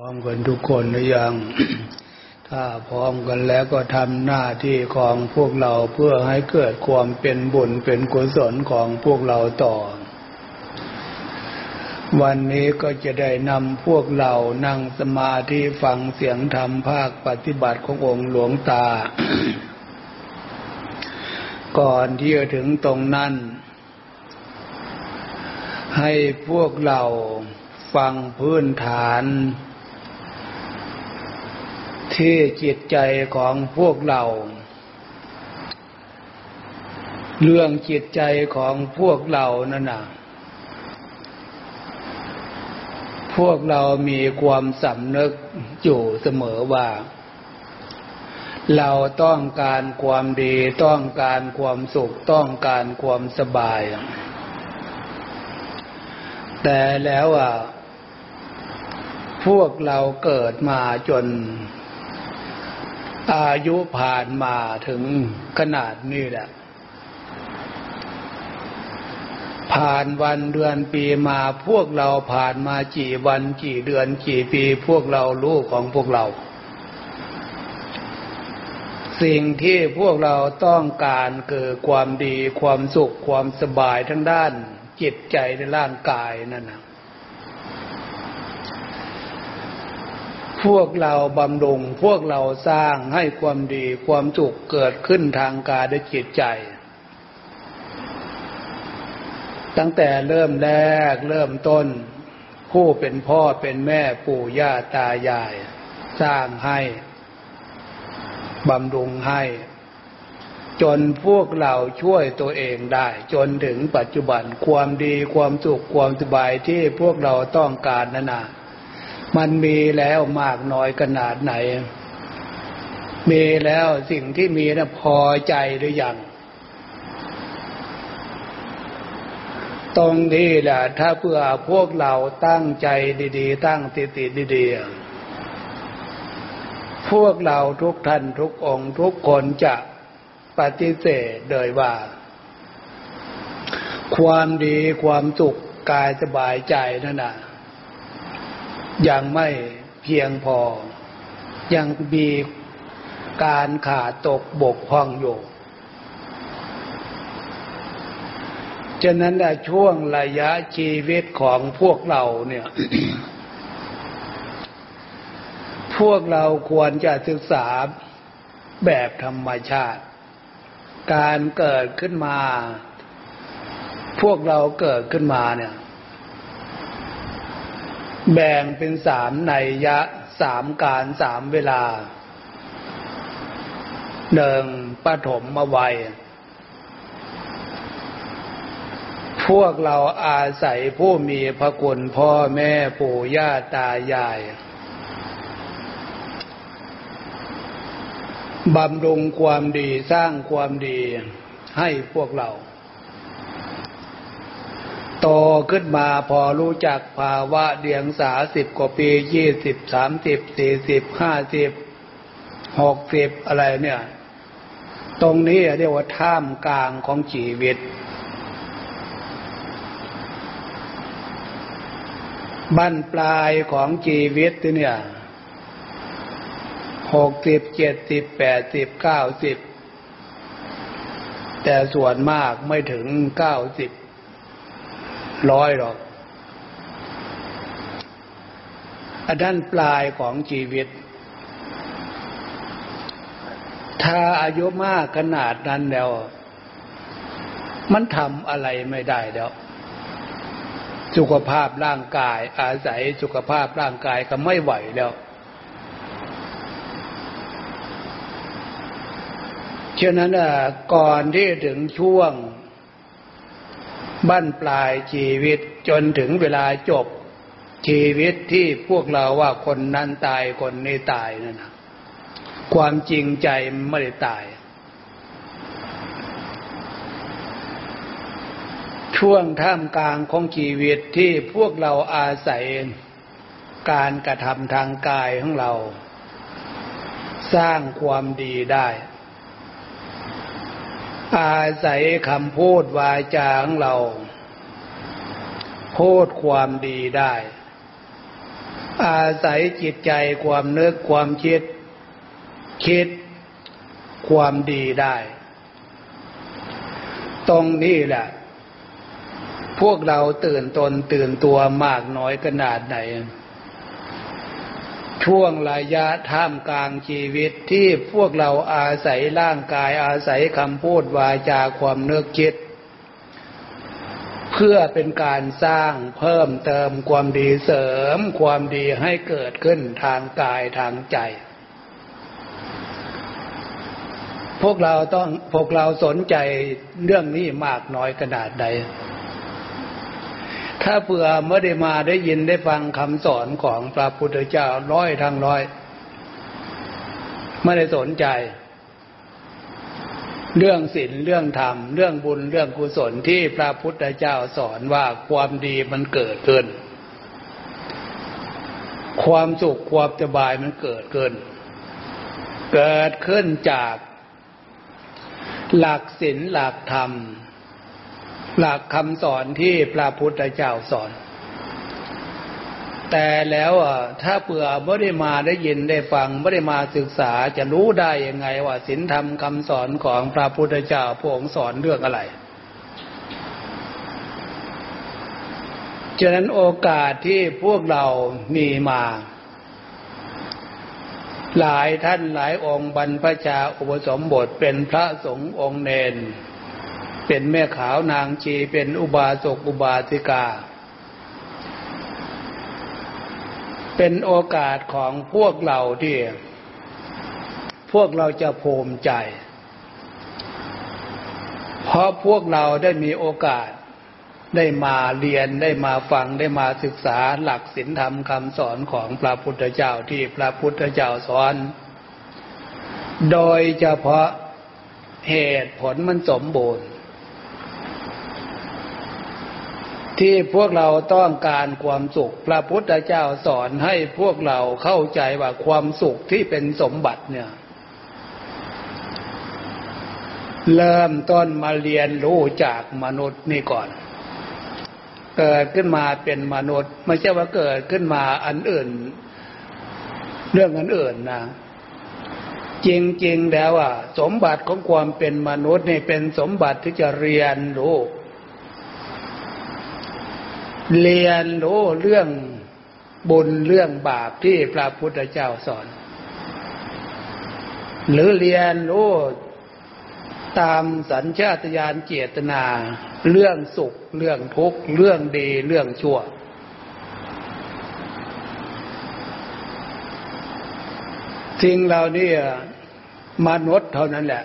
พร้อมกันทุกคนหรือยัง ถ้าพร้อมกันแล้วก็ทำหน้าที่ของพวกเราเพื่อให้เกิดความเป็นบุญเป็นกุศลของพวกเราต่อ วันนี้ก็จะได้นำพวกเรานั่งสมาธิฟังเสียงธรรมภาคปฏิบัติขององค์หลวงตา ก่อนที่จะถึงตรงนั้น ให้พวกเราฟังพื้นฐาน ที่จิตใจของพวกเรา เรื่องจิตใจของพวกเรานั่นนะพวกเรามีความสำนึกอยู่เสมอว่า เราต้องการความดีต้องการความสุขต้องการความสบาย แต่แล้วอะพวกเราเกิดมาจน อายุผ่านมาถึงขนาดนี้แหละ ผ่านวันเดือนปีมาพวกเราผ่านมากี่วันกี่เดือนกี่ปี พวกเรารู้ของพวกเรา สิ่งที่พวกเราต้องการคือความดีความสุขความสบายทั้งด้านจิตใจในร่างกายนั่นนะ พวกเราบำรุงพวกเราสร้างให้ความดีความสุขเกิดขึ้นทางกายและจิตใจ ตั้งแต่เริ่มแรกเริ่มต้น ผู้เป็นพ่อเป็นแม่ปู่ย่าตายาย สร้างให้บำรุงให้ จนพวกเราช่วยตัวเองได้ จนถึงปัจจุบันความดีความสุขความสบายที่พวกเราต้องการนั่นนะ มันมีแล้วมากน้อยขนาดไหน มีแล้วสิ่งที่มีนะพอใจหรือยังตรงนี้แหละถ้าเพื่อพวกเราตั้งใจดีๆ ตั้งติติดีๆ พวกเราทุกท่านทุกองค์ทุกคนจะปฏิเสธโดยว่า ความดีความสุขกายสบายใจนั่นน่ะ ยังไม่เพียงพอ ยังมีการขาดตกบกพร่องอยู่ฉะนั้นช่วงระยะชีวิตของพวกเราเนี่ย พวกเราควรจะศึกษาแบบธรรมชาติ การเกิดขึ้นมา พวกเราเกิดขึ้นมาเนี่ย แบ่งเป็นสามในยะสามการสามเวลาหนึ่งปฐมมวัย พวกเราอาศัยผู้มีพระคุณพ่อแม่ปู่ย่าตายายบำรุงความดีสร้างความดีให้พวกเรา โตขึ้นมาพอรู้จักภาวะเดียงสาสิบกว่าปียี่สิบสามสิบสี่สิบห้าสิบหกสิบอะไรเนี่ย ตรงนี้เรียกว่าท่ามกลางของชีวิต บั้นปลายของชีวิตเนี่ยหกสิบเจ็ดสิบแปดสิบเก้าสิบแต่ส่วนมากไม่ถึงเก้าสิบ ร้อยหรอกอันด้านปลายของชีวิต ถ้าอายุมากขนาดนั้นแล้ว มันทำอะไรไม่ได้แล้ว สุขภาพร่างกาย อาศัยสุขภาพร่างกายก็ไม่ไหวแล้วฉะนั้นก่อนที่ถึงช่วง บั้นปลายชีวิตจนถึงเวลาจบชีวิตที่พวกเราว่าคนนั้นตายคนนี้ตายนั่นนะความจริงใจไม่ได้ตาย ช่วงท่ามกลางของชีวิตที่พวกเราอาศัยการกระทำทางกายของเรา สร้างความดีได้ อาศัยคำพูดวาจาของเรา พูดความดีได้ อาศัยจิตใจความนึกความคิด คิดความดีได้ ตรงนี้แหละ พวกเราตื่นตนตื่นตัวมากน้อยขนาดไหน ช่วงระยะท่ามกลางชีวิตที่พวกเราอาศัยร่างกายอาศัยคำพูดวาจาความเนึกคิด เพื่อเป็นการสร้างเพิ่มเติมความดีเสริมความดีให้เกิดขึ้นทางกายทางใจ พวกเราต้องพวกเราสนใจเรื่องนี้มากน้อยขนาดใด ถ้าเผื่อเมื่อได้มาได้ยินได้ฟังคำสอนของพระพุทธเจ้าร้อยทั้งร้อย ไม่ได้สนใจ เรื่องศีลเรื่องธรรม เรื่องบุญเรื่องกุศลที่พระพุทธเจ้าสอนว่าความดีมันเกิดขึ้นความสุขความสบายมันเกิดขึ้นเกิดขึ้นจาก หลักศีลหลักธรรม หลักคำสอนที่พระพุทธเจ้าสอน แต่แล้วถ้าเผื่อไม่ได้มาได้ยินได้ฟังไม่ได้มาศึกษาจะรู้ได้ยังไงว่าศีลธรรมคำสอนของพระพุทธเจ้าพระองค์สอนเรื่องอะไรฉะนั้นโอกาสที่พวกเรามีมา หลายท่านหลายองค์บรรพชาอุปสมบทเป็นพระสงฆ์องค์เนน เป็นแม่ขาวนางชีเป็นอุบาสกอุบาสิกา เป็นโอกาสของพวกเราที่พวกเราจะภูมิใจ เพราะพวกเราได้มีโอกาสได้มาเรียนได้มาฟังได้มาศึกษาหลักศีลธรรมคำสอนของพระพุทธเจ้าที่พระพุทธเจ้าสอน โดยเฉพาะเหตุผลมันสมบูรณ์ ที่พวกเราต้องการความสุข พระพุทธเจ้าสอนให้พวกเราเข้าใจว่าความสุขที่เป็นสมบัติเนี่ย เริ่มต้นมาเรียนรู้จากมนุษย์นี่ก่อน เกิดขึ้นมาเป็นมนุษย์ ไม่ใช่ว่าเกิดขึ้นมาอันอื่น เรื่องอันอื่นนะจริงๆแล้วอะสมบัติของความเป็นมนุษย์นี่เป็นสมบัติที่จะเรียนรู้ เรียนรู้เรื่องบุญเรื่องบาปที่พระพุทธเจ้าสอน หรือเรียนรู้ตามสัญชาตญาณเจตนา เรื่องสุข เรื่องทุกข์ เรื่องดี เรื่องชั่ว สิ่งเหล่านี้มนุษย์เท่านั้นแหละ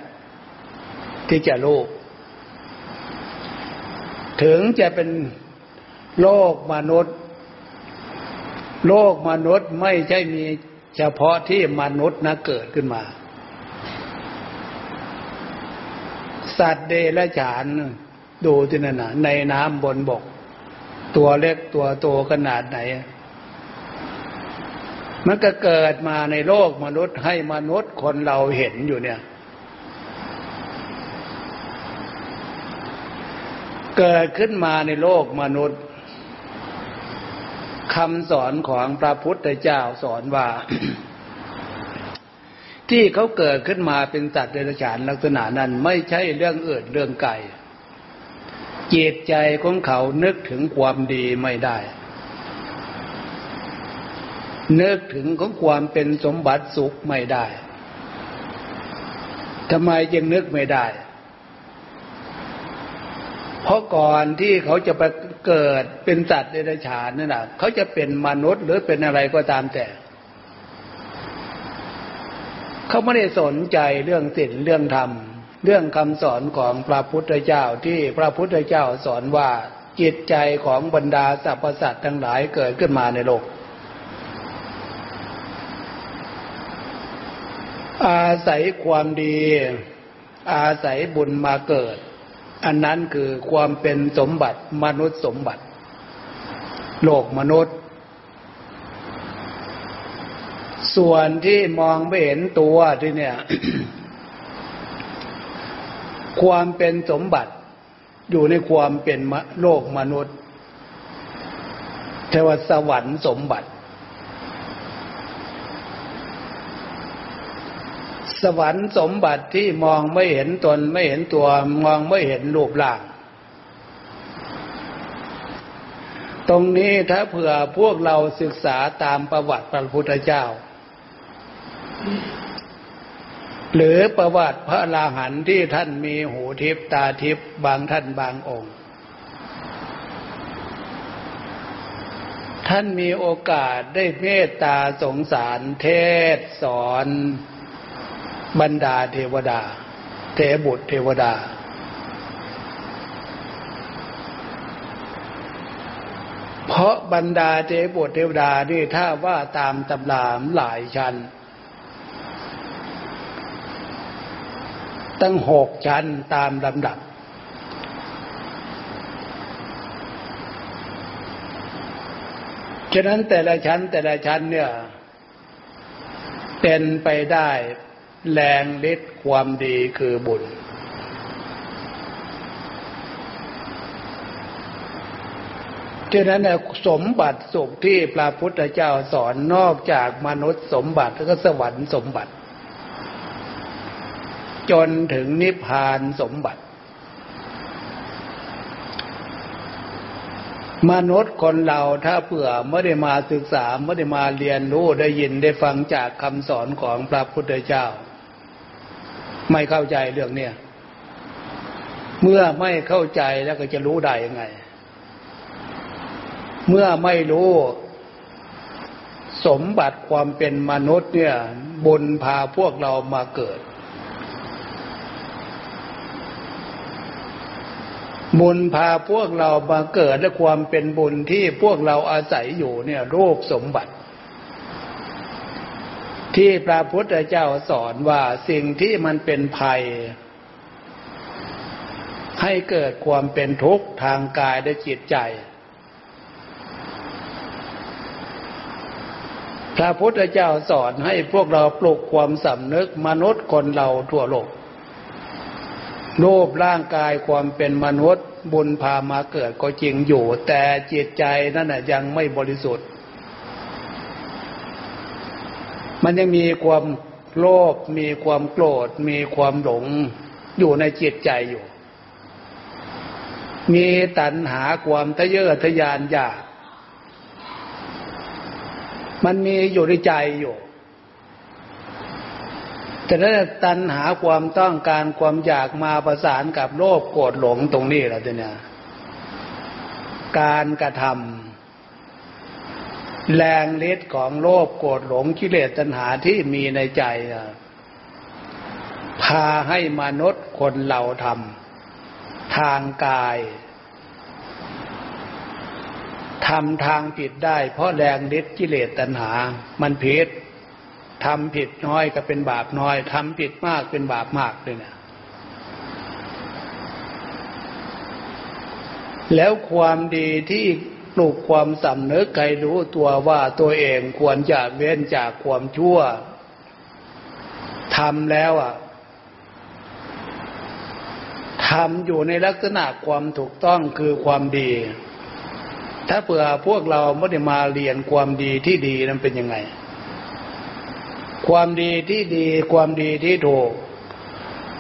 ที่จะรู้ถึงจะเป็น โลกมนุษย์ โลกมนุษย์ไม่ใช่มีเฉพาะที่มนุษย์นะเกิดขึ้นมา สัตว์เดรัจฉานดูที่นั่นนะในน้ำบนบก ตัวเล็กตัวโตขนาดไหน มันก็เกิดมาในโลกมนุษย์ให้มนุษย์คนเราเห็นอยู่เนี่ย เกิดขึ้นมาในโลกมนุษย์ คำสอนของพระพุทธเจ้าสอนว่า ที่เขาเกิดขึ้นมาเป็นสัตว์เดรัจฉานลักษณะนั้นไม่ใช่เรื่องเอื่นเรื่องไก่จิตใจของเขานึกถึงความดีไม่ได้ นึกถึงของความเป็นสมบัติสุขไม่ได้ทำไมจึงนึกไม่ได้ เพราะก่อนที่เขาจะไป เกิดเป็นสัตว์เดรัจฉานนั่นแหะเขาจะเป็นมนุษย์หรือเป็นอะไรก็ตามแต่ เขาไม่ได้สนใจเรื่องศีลเรื่องธรรม เรื่องคำสอนของพระพุทธเจ้าที่พระพุทธเจ้าสอนว่าจิตใจของบรรดาสรรพสัตว์ทั้งหลายเกิดขึ้นมาในโลก อาศัยความดี อาศัยบุญมาเกิด อันนั้นคือความเป็นสมบัติมนุษย์สมบัติ โลกมนุษย์ ส่วนที่มองไม่เห็นตัวที่เนี่ย ความเป็นสมบัติ อยู่ในความเป็นโลกมนุษย์เทวสวรรค์สมบัติ สวรรค์สมบัติที่มองไม่เห็นตนไม่เห็นตัวมองไม่เห็นรูปร่าง ตรงนี้ถ้าเผื่อพวกเราศึกษาตามประวัติพระพุทธเจ้า หรือประวัติพระลาหันที่ท่านมีหูทิพตาทิพบางท่านบางองค์ ท่านมีโอกาสได้เมตตาสงสารเทศสอน บรรดาเทวดาเทบุตรเทวดา เพราะบรรดาเทบุตรเทวดานี่ถ้าว่าตามตำรามหลายชั้น ตั้งหกชั้นตามลำดับ ฉะนั้นแต่ละชั้นแต่ละชั้นเนี่ยเป็นไปได้ แรงฤทธิ์ความดีคือบุญ ฉะนั้นสมบัติสุขที่พระพุทธเจ้าสอนนอกจากมนุษย์สมบัติแล้วก็สวรรค์สมบัติ จนถึงนิพพานสมบัติ มนุษย์คนเราถ้าเผื่อไม่ได้มาศึกษาไม่ได้มาเรียนรู้ได้ยินได้ฟังจากคำสอนของพระพุทธเจ้า ไม่เข้าใจเรื่องเนี้ยเมื่อไม่เข้าใจแล้วก็จะรู้ได้ยังไง เมื่อไม่รู้ สมบัติความเป็นมนุษย์เนี่ยบุญพาพวกเรามาเกิดบุญพาพวกเรามาเกิดและความเป็นบุญที่พวกเราอาศัยอยู่เนี่ยรูปสมบัติ ที่พระพุทธเจ้าสอนว่าสิ่งที่มันเป็นภัย ให้เกิดความเป็นทุกข์ทางกายและจิตใจ พระพุทธเจ้าสอนให้พวกเราปลุกความสำนึกมนุษย์คนเราทั่วโลกรูปร่างกายความเป็นมนุษย์บุญพามาเกิดก็จริงอยู่ แต่จิตใจนั่นยังไม่บริสุทธิ์ มันยังมีความโลภมีความโกรธ มีความหลงอยู่ในจิตใจอยู่ มีตัณหาความทะเยอทะยานอยากมันมีอยู่ในใจอยู่ แต่ถ้าตัณหาความต้องการความอยากมาประสานกับโลภโกรธหลงตรงนี้แหละเนี่ยการกระทำ แรงฤทธิ์ของโลภโกรธหลงกิเลสตัณหาที่มีในใจพาให้มนุษย์คนเราทำทางกายทำทางผิดได้ เพราะแรงฤทธิ์กิเลสตัณหา มันผิดทำผิดน้อยก็เป็นบาปน้อยทำผิดมากเป็นบาปมากเลยนะแล้วความดีที่ ปลูกความสำนึกใครรู้ตัวว่าตัวเองควรจะเว้นจากความชั่วทำแล้วอะทำอยู่ในลักษณะความถูกต้องคือความดี ถ้าเผื่อพวกเราไม่ได้มาเรียนความดีที่ดีนั้นเป็นยังไง ความดีที่ดี ความดีที่ถูก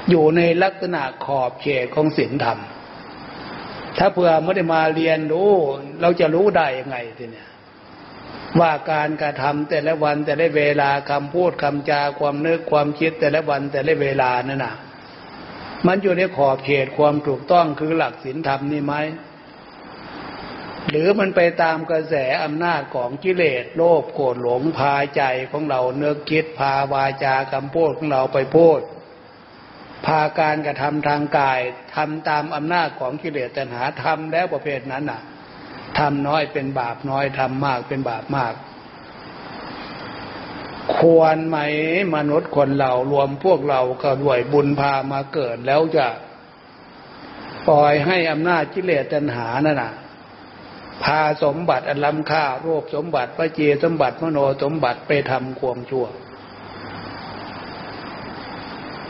อยู่ในลักษณะขอบเขตของศีลธรรม ถ้าเผื่อไม่ได้มาเรียนรู้ เราจะรู้ได้ยังไงทีเนี้ยว่าการกระทำแต่ละวันแต่ละเวลาคำพูดคำจาความนึกความคิดแต่ละวันแต่ละเวลานั่นน่ะ มันอยู่ในขอบเขตความถูกต้องคือหลักศีลธรรมนี่ไหมหรือมันไปตามกระแสอำนาจของกิเลสโลภโกรธหลงพาใจของเราเนื้อคิดพาวาจาคำพูดของเราไปพูด พาการกระทำทางกายทำตามอำนาจของกิเลสตัณหาทำแล้วประเภทนั้นน่ะทำน้อยเป็นบาปน้อยทำมากเป็นบาปมาก ควรไหมมนุษย์คนเรารวมพวกเราก็ด้วยบุญพามาเกิดแล้วจะ ปล่อยให้อำนาจกิเลสตัณหานั่นน่ะพาสมบัติอันล้ำค่า โรูปสมบัติพระเจสมบัติมโนสมบัติไปทำความชั่ว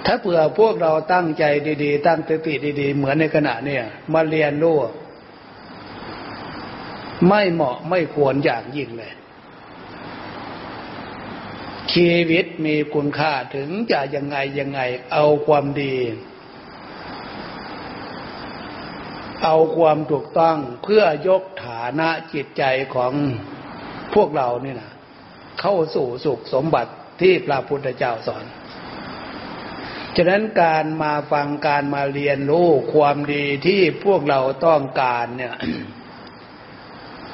ถ้าเผื่อพวกเราตั้งใจดี ๆ ตั้งสติดี ๆ เหมือนในขณะเนี่ย มาเรียนรู้ไม่เหมาะไม่ควรอย่างยิ่งเลย ชีวิตมีคุณค่าถึงจะยังไงยังไง เอาความดี เอาความถูกต้องเพื่อยกฐานะจิตใจของพวกเรานี่นะเข้าสู่สุขสมบัติที่พระพุทธเจ้าสอน ฉะนั้นการมาฟังการมาเรียนรู้ความดีที่พวกเราต้องการเนี่ย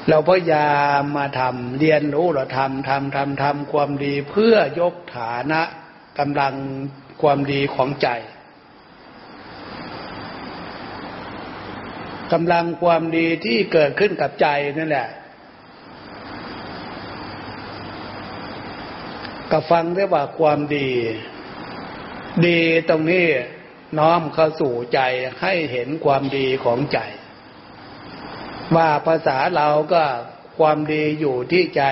เราพยายามมาทำเรียนรู้เราทำทำทำทำความดีเพื่อยกฐานะกำลังความดีของใจกำลังความดีที่เกิดขึ้นกับใจนั่นแหละก็ฟังได้ว่าความดี ดีตรงนี้น้อมเข้าสู่ใจให้เห็นความดีของใจ ว่าภาษาเราก็ความดีอยู่ที่ใจ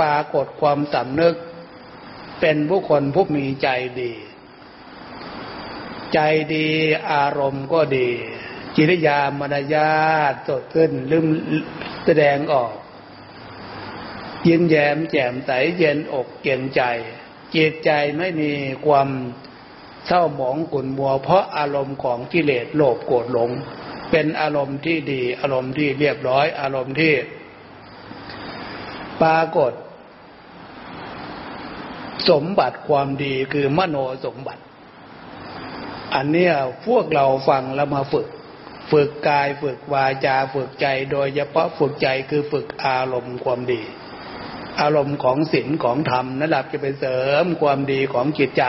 ปรากฏความสำนึก เป็นผู้คนผู้มีใจดี ใจดีอารมณ์ก็ดี จิริยามารยาทสดขึ้นลืมแสดงออก ยิ้มแย้มแจ่มใสเย็นอกเย็นใจ จิตใจไม่มีความเศร้าหมองขุ่นมัว เพราะอารมณ์ของกิเลสโลภโกรธหลง เป็นอารมณ์ที่ดี อารมณ์ที่เรียบร้อย อารมณ์ที่ปรากฏ สมบัติความดีคือมโนสมบัติ อันเนี้ยพวกเราฟังแล้วมาฝึก ฝึกกายฝึกวาจาฝึกใจ โดยเฉพาะฝึกใจคือฝึกอารมณ์ความดี อารมณ์ของศีลของธรรมนั่นแหละจะไปเสริมความดีของจิตใจ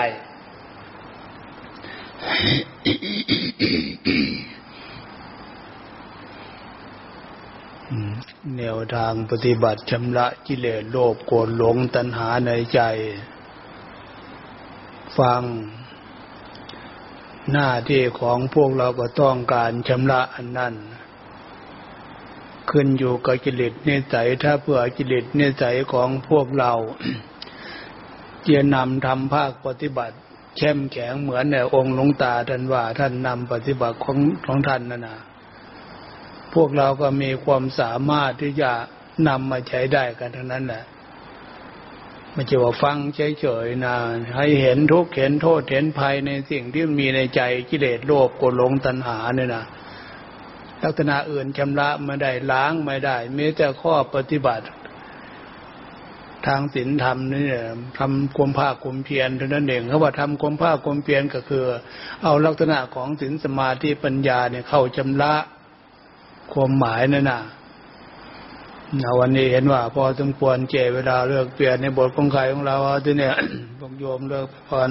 แนวทางปฏิบัติชำระกิเลสโลภโกรธหลงตัณหาในใจ ฟัง หน้าที่ของพวกเราก็ต้องการชำระอันนั้น ขึ้นอยู่กับกิเลสเนสัยถ้าเพื่อกิเลสเนสัยของพวกเราจะนำทำภาคปฏิบัติเข้มแข็งเหมือนในองค์หลวงตาท่านว่า ท่านนำปฏิบัติของของท่านนั่นนะพวกเราก็มีความสามารถที่จะนำมาใช้ได้กันทั้งนั้นแหละไม่ใช่ว่าฟังเฉยๆนะให้เห็นทุกข์เห็นโทษเห็นภัยในสิ่งที่มีในใจกิเลสโลภโกรธหลงตัณหาเนี่ยนะ ลักษณะอื่นชำระไม่ได้ล้างไม่ได้มีแต่ข้อปฏิบัติ ทางศีลธรรมนี่ทำความภาคความเพียรเท่านั้นเองเขาว่าทำความภาคความเพียรก็คือ เอาลักษณะของศีลสมาธิปัญญาเนี่ยเข้าชำระความหมายนั่นน่ะวันนี้เห็นว่า พอสมควรเจเวลาเลือกเปลี่ยนในบทของใครของเราที่เนี่ยพวกโยมเลิกพร